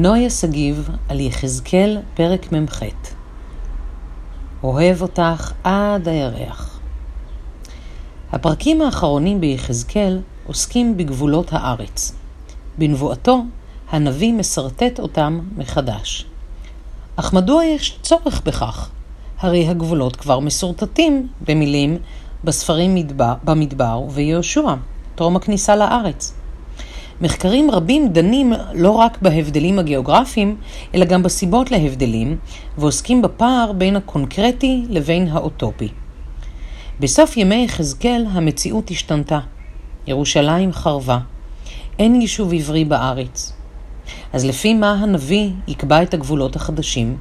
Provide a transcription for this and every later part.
נויה שגיב על יחזקאל, פרק מ"ח. אוהב אותך עד הירח. הפרקים האחרונים ביחזקאל עוסקים בגבולות הארץ. בנבואתו, הנביא מסרטט אותם מחדש. אך מדוע יש צורך בכך? הרי הגבולות כבר מסורטטים במילים בספרים מדבר, במדבר וביהושע, טרום הכניסה לארץ. מחקרים רבים דנים לא רק בהבדלים הגיאוגרפיים, אלא גם בסיבות להבדלים, ועוסקים בפער בין הקונקרטי לבין האוטופי. בסוף ימי יחזקאל המציאות השתנתה. ירושלים חרבה. אין יישוב עברי בארץ. אז לפי מה הנביא יקבע את הגבולות החדשים?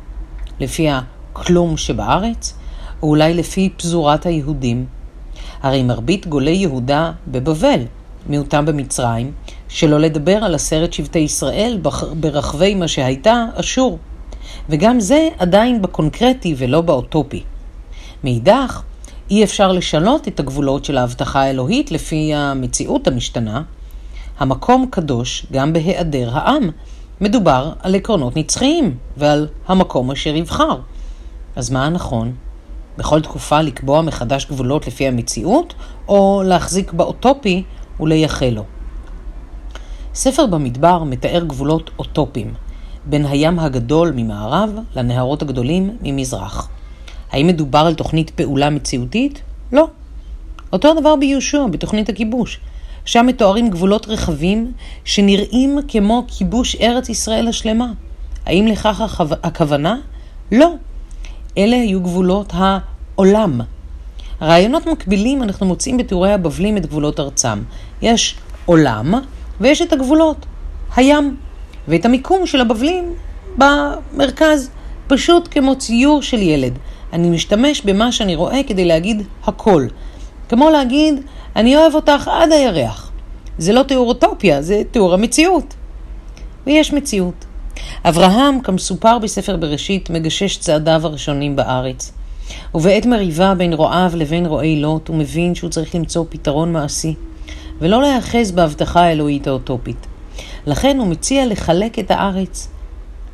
לפי הכלום שבארץ? או אולי לפי פזורת היהודים? הרי מרבית גולי יהודה בבבל, מיעוטם במצרים, שלא לדבר על עשרת שבטי ישראל ברחבי מה שהייתה אשור. וגם זה עדיין בקונקרטי ולא באוטופי. מאידך, אי אפשר לשנות את הגבולות של ההבטחה האלוהית לפי המציאות המשתנה. המקום קדוש גם בהיעדר העם. מדובר על עקרונות נצחיים ועל המקום אשר יבחר. אז מה הנכון? בכל תקופה לקבוע מחדש גבולות לפי המציאות, או להחזיק באוטופי ולייחל לו? ספר במדבר מתאר גבולות אוטופיים, בין הים הגדול ממערב לנהרות הגדולים ממזרח. האם מדובר על תוכנית פעולה מציאותית? לא. אותו הדבר ביהושע, בתוכנית הכיבוש. שם מתוארים גבולות רחבים שנראים כמו כיבוש ארץ ישראל השלמה. האם לכך הכוונה? לא. אלה היו גבולות העולם. רעיונות מקבילים אנחנו מוצאים בתיאורי הבבלים את גבולות ארצם. יש עולם, ויש את הגבולות, הים, ואת המיקום של הבבלים במרכז, פשוט כמו ציור של ילד. אני משתמש במה שאני רואה כדי להגיד הכל. כמו להגיד, אני אוהב אותך עד הירח. זה לא תיאור אוטופיה, זה תיאור המציאות. ויש מציאות. אברהם, כמסופר בספר בראשית, מגשש צעדיו הראשונים בארץ. ובעת מריבה בין רועיו לבין רועי לוט, הוא מבין שהוא צריך למצוא פתרון מעשי. ולא להיאחז בהבטחה האלוהית האוטופית. לכן הוא מציע לחלק את הארץ.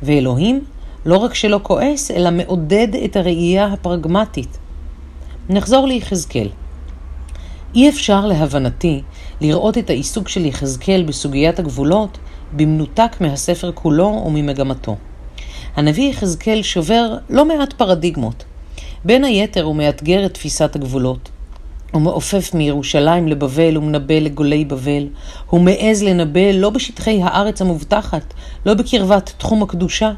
ואלוהים לא רק שלא כועס, אלא מעודד את הראייה הפרגמטית. נחזור ליחזקאל. אי אפשר להבנתי לראות את העיסוק של יחזקאל בסוגיית הגבולות במנותק מהספר כולו וממגמתו. הנביא יחזקאל שובר לא מעט פרדיגמות. בין היתר הוא מאתגר את תפיסת הגבולות. הוא מעופף מירושלים לבבל ומנבא לגולי בבל. הוא מעז לנבא לא בשטחי הארץ המובטחת, לא בקרבת תחום הקדושה.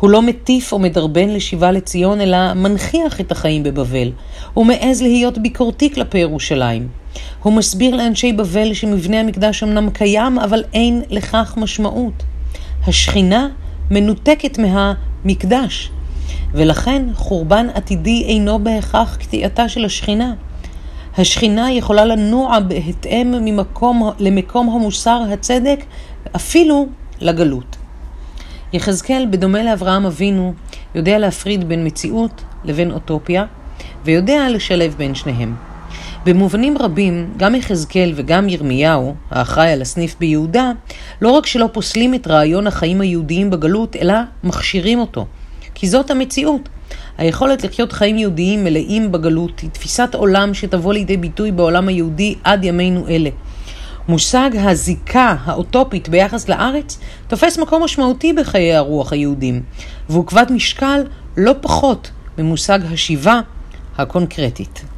הוא לא מטיף או מדרבן לשיבה לציון, אלא מנכיח את החיים בבבל. הוא מעז להיות ביקורתי כלפי ירושלים. הוא מסביר לאנשי בבל שמבנה המקדש אמנם קיים, אבל אין לכך משמעות. השכינה מנותקת מהמקדש, ולכן חורבן עתידי אינו בהכרח קטיעתה של השכינה. השכינה יכולה לנוע בהתאם ממקום למקום המוסר הצדק, אפילו לגלות. יחזקאל, בדומה לאברהם אבינו, יודע להפריד בין מציאות לבין אוטופיה, ויודע לשלב בין שניהם. במובנים רבים, גם יחזקאל וגם ירמיהו, האחראי על הסניף ביהודה, לא רק שלא פוסלים את רעיון החיים היהודיים בגלות, אלא מכשירים אותו. כי זאת המציאות. היכולת לחיות חיים יהודיים מלאים בגלות היא תפיסת עולם שתבוא לידי ביטוי בעולם היהודי עד ימינו אלה. מושג הזיקה האוטופית ביחס לארץ תופס מקום משמעותי בחיי הרוח היהודים, והוא כבד משקל לא פחות ממושג השיבה הקונקרטית.